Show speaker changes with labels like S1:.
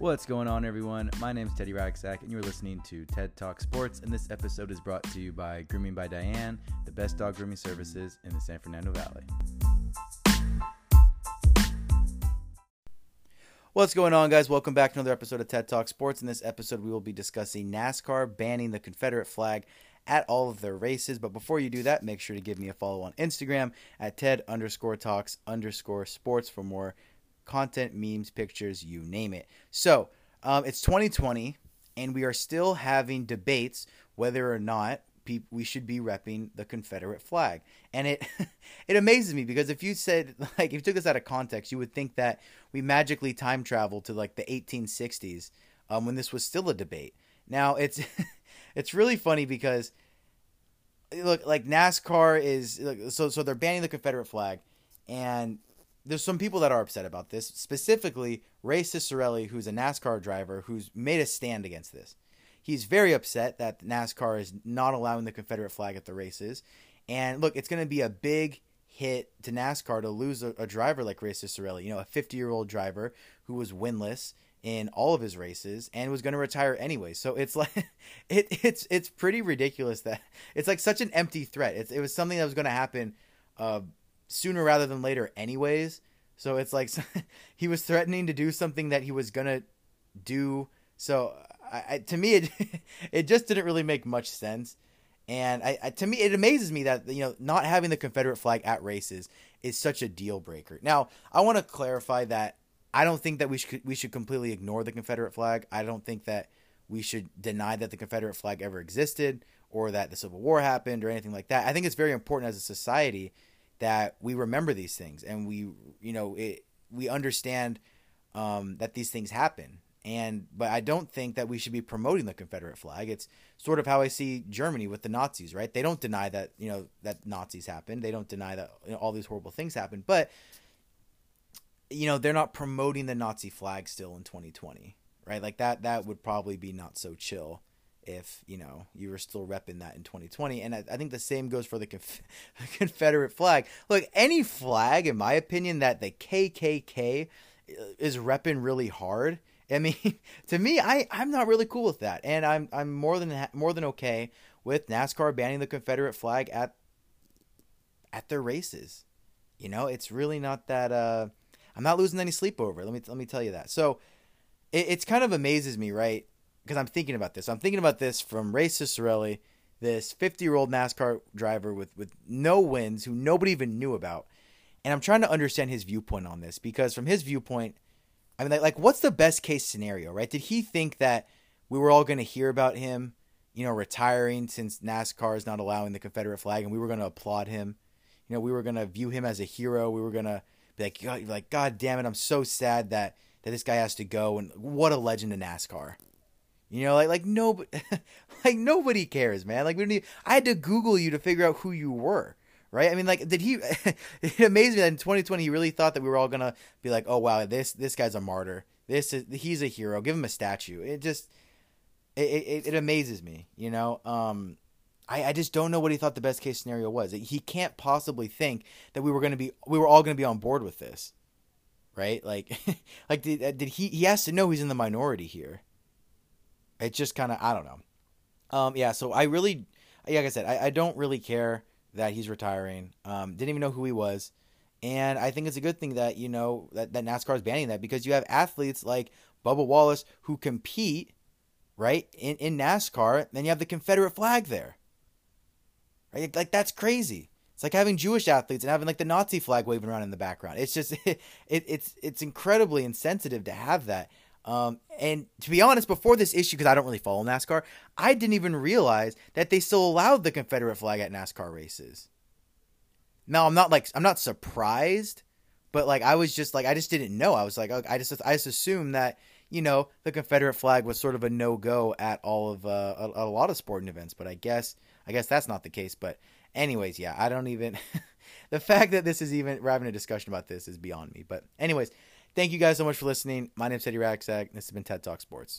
S1: What's going on, everyone? My name is Teddy Racksack, and you're listening to TED Talk Sports. And this episode is brought to you by Grooming by Diane, the best dog grooming services in the San Fernando Valley. What's going on, guys? Welcome back to another episode of TED Talk Sports. In this episode, we will be discussing NASCAR banning the Confederate flag at all of their races. But before you do that, make sure to give me a follow on Instagram at TED underscore talks underscore sports for more content, memes, pictures, you name it. So um, it's 2020, and we are still having debates whether or not we should be repping the Confederate flag. And it it amazes me because if you said like if you took this out of context, you would think that we magically time traveled to like the 1860s um, when this was still a debate. Now it's it's really funny because look like NASCAR is so so they're banning the Confederate flag, and there's some people that are upset about this, specifically Ray Ciccarelli, who's a NASCAR driver who's made a stand against this. He's very upset that NASCAR is not allowing the Confederate flag at the races. And look, it's going to be a big hit to NASCAR to lose a, a driver like Ray Ciccarelli, you know, a 50 year old driver who was winless in all of his races and was going to retire anyway. So it's like it, it's it's pretty ridiculous that it's like such an empty threat. It's, it was something that was going to happen uh, sooner rather than later, anyways. So it's like he was threatening to do something that he was gonna do. So I, I, to me, it it just didn't really make much sense. And I, to me, it amazes me that you know not having the Confederate flag at races is such a deal breaker. Now, I want to clarify that I don't think that we should we should completely ignore the Confederate flag. I don't think that we should deny that the Confederate flag ever existed or that the Civil War happened or anything like that. I think it's very important as a society that we remember these things and we you know it, we understand um, that these things happen and but I don't think that we should be promoting the Confederate flag. It's sort of how I see Germany with the Nazis, right? They don't deny that you know that Nazis happened. They don't deny that you know, all these horrible things happened, but you know they're not promoting the Nazi flag still in 2020, right? Like that that would probably be not so chill if you know you were still repping that in 2020 and i, I think the same goes for the Conf- confederate flag. Look any flag in my opinion that the kkk is repping really hard i mean to me i i'm not really cool with that. And i'm i'm more than more than okay with nascar banning the confederate flag at at their races. You know it's really not that uh i'm not losing any sleep over it. Let me let me tell you that. So it, it's kind of amazes me right because I'm thinking about this. I'm thinking about this from Ray Ciccarelli, this 50 year old NASCAR driver with, with no wins who nobody even knew about. And I'm trying to understand his viewpoint on this because, from his viewpoint, I mean, like, like what's the best case scenario, right? Did he think that we were all going to hear about him, you know, retiring since NASCAR is not allowing the Confederate flag and we were going to applaud him? You know, we were going to view him as a hero. We were going to be like, God, like, God damn it, I'm so sad that, that this guy has to go. And what a legend in NASCAR. You know, like like no, like nobody cares, man. Like we don't. Even, I had to Google you to figure out who you were, right? I mean, like, did he? it amazed me that in 2020 he really thought that we were all gonna be like, oh wow, this this guy's a martyr. This is he's a hero. Give him a statue. It just it it, it amazes me, you know. Um, I, I just don't know what he thought the best case scenario was. He can't possibly think that we were gonna be we were all gonna be on board with this, right? Like, like did, did he? He has to know he's in the minority here it's just kind of I don't know. Um, yeah, so I really, like I said, I, I don't really care that he's retiring. Um, didn't even know who he was, and I think it's a good thing that you know that, that NASCAR is banning that because you have athletes like Bubba Wallace who compete right in in NASCAR. Then you have the Confederate flag there, right? Like that's crazy. It's like having Jewish athletes and having like the Nazi flag waving around in the background. It's just it, it it's it's incredibly insensitive to have that. Um, and to be honest, before this issue, because I don't really follow NASCAR, I didn't even realize that they still allowed the Confederate flag at NASCAR races. Now I'm not like I'm not surprised, but like I was just like I just didn't know. I was like I just I just assumed that you know the Confederate flag was sort of a no go at all of uh, a, a lot of sporting events. But I guess I guess that's not the case. But anyways, yeah, I don't even. the fact that this is even we're having a discussion about this is beyond me. But anyways, Thank you guys so much for listening. My name is Teddy Racksack. And this has been TED Talk Sports.